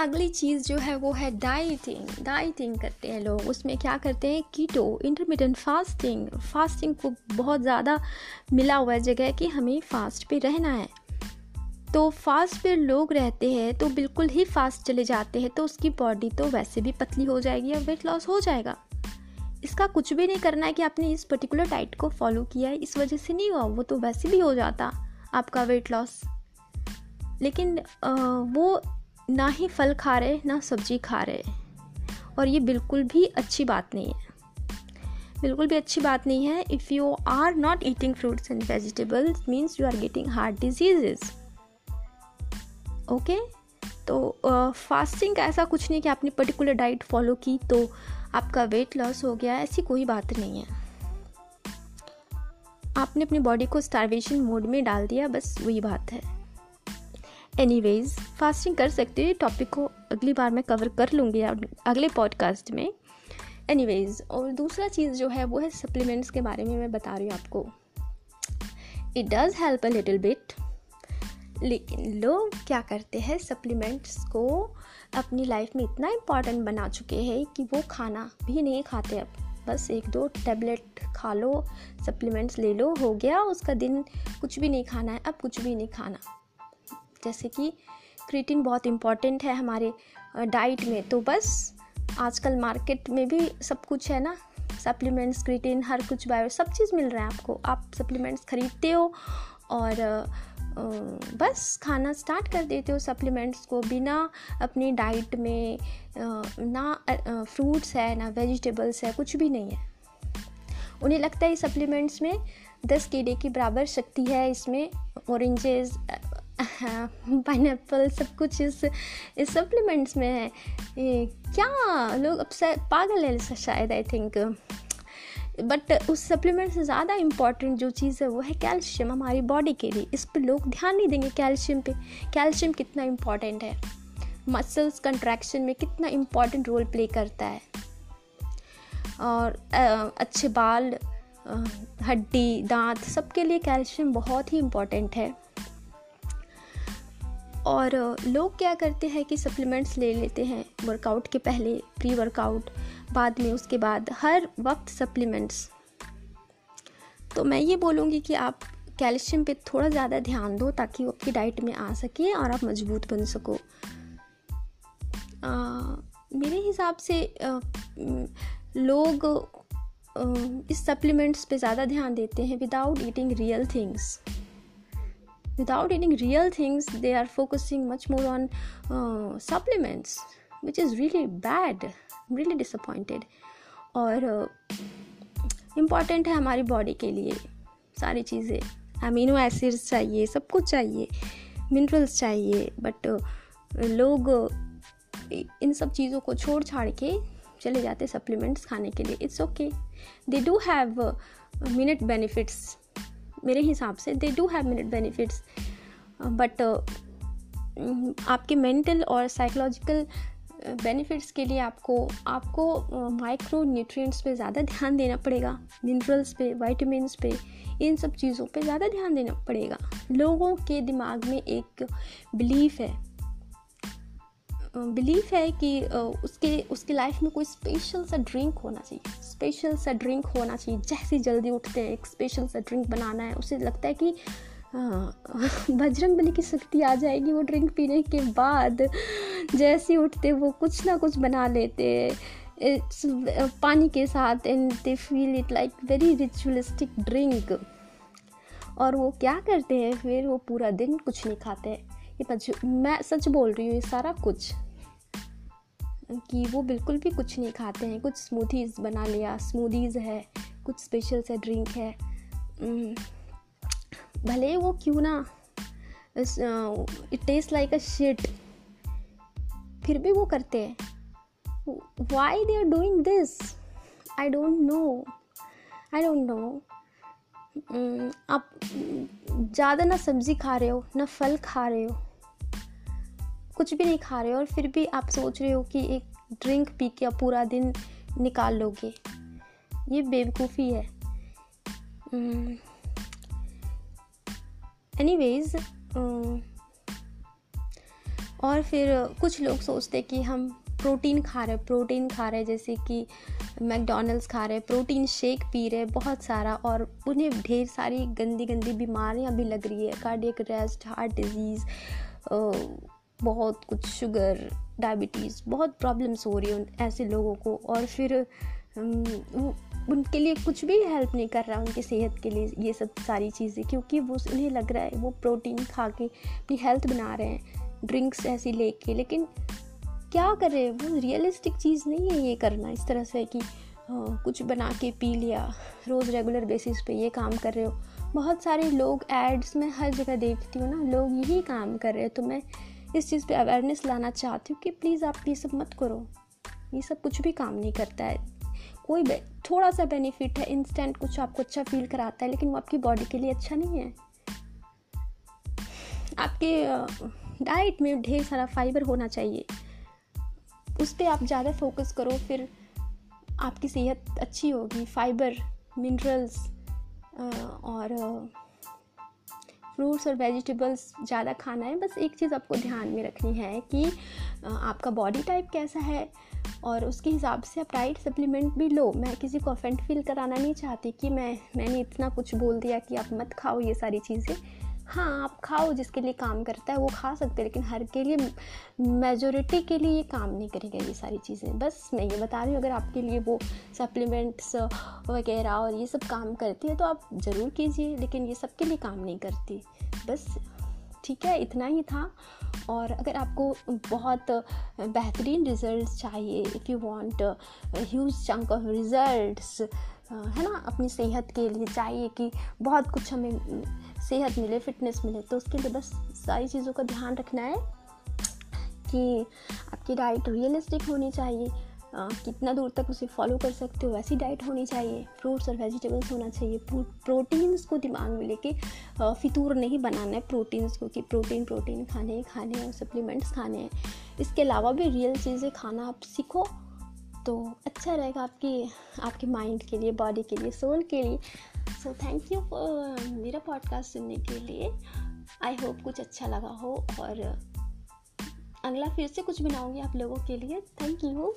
अगली चीज़ जो है वो है डाइटिंग डाइटिंग करते हैं लोग। उसमें क्या करते हैं? कीटो इंटरमीडियंट फास्टिंग फास्टिंग को बहुत ज़्यादा मिला हुआ है जगह कि हमें फास्ट पे रहना है। तो फास्ट पे लोग रहते हैं तो बिल्कुल ही फास्ट चले जाते हैं तो उसकी बॉडी तो वैसे भी पतली हो जाएगी और वेट लॉस हो जाएगा। इसका कुछ भी नहीं करना है कि आपने इस पर्टिकुलर डाइट को फॉलो किया है, इस वजह से नहीं हुआ, वो तो वैसे भी हो जाता आपका वेट लॉस लेकिन वो ना ही फल खा रहे, ना सब्ज़ी खा रहे। और ये बिल्कुल भी अच्छी बात नहीं है। बिल्कुल भी अच्छी बात नहीं है। If you are not eating fruits and vegetables means you are getting heart diseases okay तो फास्टिंग का ऐसा कुछ नहीं कि आपने पर्टिकुलर डाइट फॉलो की तो आपका वेट लॉस हो गया, ऐसी कोई बात नहीं है। आपने अपनी बॉडी को स्टारवेशन मोड में डाल दिया, बस वही बात है। एनीवेज फास्टिंग कर सकते हो टॉपिक को अगली बार मैं कवर कर लूँगी अगले पॉडकास्ट में। एनीवेज और दूसरा चीज़ जो है, वो है सप्लीमेंट्स के बारे में मैं बता रही हूँ आपको। It does help a little bit लेकिन लोग क्या करते हैं सप्लीमेंट्स को अपनी लाइफ में इतना इंपॉर्टेंट बना चुके हैं कि वो खाना भी नहीं खाते अब। बस एक दो टेबलेट खा लो सप्लीमेंट्स ले लो, हो गया, उसका दिन कुछ भी नहीं खाना है, अब कुछ भी नहीं खाना। जैसे कि क्रिटिन बहुत इंपॉर्टेंट है हमारे डाइट में। तो बस आजकल मार्केट में भी सब कुछ है ना? सप्लीमेंट्स क्रिटिन हर कुछ बायो सब चीज़ मिल रहा है आपको। आप सप्लीमेंट्स खरीदते हो और बस खाना स्टार्ट कर देते हो सप्लीमेंट्स को बिना अपनी डाइट में ना फ्रूट्स है, ना वेजिटेबल्स है, कुछ भी नहीं है। उन्हें लगता है सप्लीमेंट्स में दस कीड़े की बराबर शक्ति है, इसमें ऑरेंजेस पाइन सब कुछ इस इस सप्लीमेंट्स में है। क्या लोग अब पागल है शायद आई थिंक बट उस सप्लीमेंट से ज़्यादा इंपॉर्टेंट जो चीज़ है, वो है कैल्शियम हमारी बॉडी के लिए। इस पर लोग ध्यान नहीं देंगे कैल्शियम पे। कैल्शियम कितना इंपॉर्टेंट है। मसल्स कंट्रैक्शन में कितना इंपॉर्टेंट रोल प्ले करता है। और अच्छे बाल हड्डी, दांत सबके लिए कैल्शियम बहुत ही इंपॉर्टेंट है। और लोग क्या करते हैं कि सप्लीमेंट्स ले लेते हैं वर्कआउट के पहले प्री वर्कआउट बाद में उसके बाद हर वक्त सप्लीमेंट्स तो मैं ये बोलूँगी कि आप कैल्शियम पे थोड़ा ज़्यादा ध्यान दो ताकि वो आपकी डाइट में आ सके और आप मज़बूत बन सको। आ, मेरे हिसाब से आ, लोग आ, इस सप्लीमेंट्स पे ज़्यादा ध्यान देते हैं without eating real things without eating real things they are focusing much more on uh, supplements which is really bad I'm really disappointed और इंपॉर्टेंट uh, है हमारी बॉडी के लिए सारी चीज़ें अमीनो एसिड्स चाहिए सब कुछ चाहिए मिनरल्स चाहिए बट uh, लोग इन सब चीज़ों को छोड़ छाड़ के चले जाते सप्लीमेंट्स खाने के लिए it's okay they do have minute benefits मेरे हिसाब से they do have minute benefits but आपके मेंटल और साइकोलॉजिकल बेनिफिट्स के लिए आपको आपको माइक्रो न्यूट्रिएंट्स पे ज़्यादा ध्यान देना पड़ेगा मिनरल्स पे वाइटमिनस पे, इन सब चीज़ों पे ज़्यादा ध्यान देना पड़ेगा। लोगों के दिमाग में एक बिलीफ है बिलीफ है कि उसके उसके लाइफ में कोई स्पेशल सा ड्रिंक होना चाहिए। स्पेशल सा ड्रिंक होना चाहिए। जैसे जल्दी उठते हैं, एक स्पेशल सा ड्रिंक बनाना है, उसे लगता है कि बजरंग बली की शक्ति आ जाएगी वो ड्रिंक पीने के बाद। जैसे उठते वो कुछ ना कुछ बना लेते। इट्स पानी के साथ and they feel it like very ritualistic drink और वो क्या करते हैं, फिर वो पूरा दिन कुछ नहीं खाते ये मैं सच बोल रही हूँ, ये सारा कुछ कि वो बिल्कुल भी कुछ नहीं खाते हैं। कुछ स्मूथीज़ बना लिया स्मूदीज़ है, कुछ स्पेशल से ड्रिंक है। भले वो क्यों ना it taste like a shit फिर भी वो करते हैं। Why they are doing this I don't know I don't know आप ज़्यादा ना सब्ज़ी खा रहे हो, ना फल खा रहे हो। कुछ भी नहीं खा रहे हो और फिर भी आप सोच रहे हो कि एक ड्रिंक पी के आप पूरा दिन निकाल लोगे। ये बेवकूफ़ी है। एनीवेज और फिर कुछ लोग सोचते कि हम प्रोटीन खा रहे प्रोटीन खा रहे, जैसे कि मैकडोनल्ड्स खा रहे प्रोटीन शेक पी रहे, बहुत सारा और उन्हें ढेर सारी गंदी गंदी बीमारियाँ भी लग रही है कार्डियक रेस्ट हार्ट डिज़ीज़ बहुत कुछ शुगर डायबिटीज़ बहुत प्रॉब्लम्स हो रही हैं ऐसे लोगों को और फिर उनके लिए कुछ भी हेल्प नहीं कर रहा, उनकी सेहत के लिए ये सब सारी चीज़ें, क्योंकि वो उन्हें लग रहा है वो प्रोटीन खा के अपनी हेल्थ बना रहे हैं ड्रिंक्स ऐसी लेके, लेकिन क्या कर? रहे हैं वो रियलिस्टिक चीज़ नहीं है ये करना, इस तरह से कि कुछ बना के पी लिया, रोज़ रेगुलर बेसिस पे ये काम कर रहे हो। बहुत सारे लोग एड्स में हर जगह देखती हूँ ना, लोग यही काम कर रहे हैं तो मैं इस चीज़ पे अवेयरनेस लाना चाहती हूँ कि प्लीज़ आप ये सब मत करो। ये सब कुछ भी काम नहीं करता है। कोई थोड़ा सा बेनिफिट है इंस्टेंट कुछ आपको अच्छा फील कराता है, लेकिन वो आपकी बॉडी के लिए अच्छा नहीं है। आपके डाइट में ढेर सारा फाइबर होना चाहिए। उस पर आप ज़्यादा फोकस करो, फिर आपकी सेहत अच्छी होगी। फाइबर मिनरल्स और फ्रूट्स और वेजिटेबल्स ज़्यादा खाना है, बस एक चीज़ आपको ध्यान में रखनी है कि आपका बॉडी टाइप कैसा है और उसके हिसाब से आप डाइट सप्लीमेंट भी लो। मैं किसी को ऑफेंट फील कराना नहीं चाहती कि मैं, मैंने इतना कुछ बोल दिया कि आप मत खाओ ये सारी चीज़ें। हाँ आप खाओ, जिसके लिए काम करता है, वो खा सकते हैं, लेकिन हर के लिए मेजोरिटी के लिए ये काम नहीं करेगा ये सारी चीज़ें। बस मैं ये बता रही हूँ, अगर आपके लिए वो सप्लीमेंट्स वगैरह और ये सब काम करती है तो आप ज़रूर कीजिए, लेकिन ये सबके लिए काम नहीं करती। बस ठीक है, इतना ही था। और अगर आपको बहुत बेहतरीन रिज़ल्ट चाहिए if you want huge chunk of results है ना, अपनी सेहत के लिए चाहिए कि बहुत कुछ हमें सेहत मिले फिटनेस मिले तो उसके लिए बस सारी चीज़ों का ध्यान रखना है कि आपकी डाइट रियलिस्टिक होनी चाहिए। आ, कितना दूर तक उसे फॉलो कर सकते हो वैसी डाइट होनी चाहिए। फ्रूट्स और वेजिटेबल्स होना चाहिए। प्रोटीन्स को दिमाग में लेके फितूर नहीं बनाना है प्रोटीन्स को कि प्रोटीन प्रोटीन खाने हैं खाने हैं सप्लीमेंट्स खाने हैं। इसके अलावा भी रियल चीज़ें खाना आप सीखो तो अच्छा रहेगा आपकी आपके माइंड के लिए बॉडी के लिए सोल के लिए। सो थैंक यू मेरा पॉडकास्ट सुनने के लिए। आई होप कुछ अच्छा लगा हो और, अगला फिर से कुछ बनाऊँगी आप लोगों के लिए। Thank you